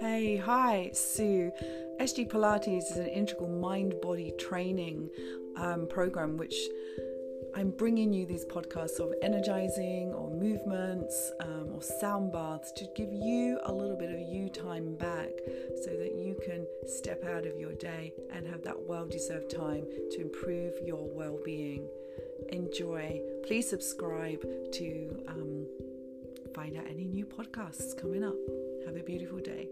Hey, hi, Sue. SG Pilates is an integral mind body training um, program which I'm bringing you these podcasts of energizing or movements um, or sound baths to give you a little bit of you time back so that you can step out of your day and have that well deserved time to improve your well being. Enjoy. Please subscribe to um, find out any new podcasts coming up. Have a beautiful day.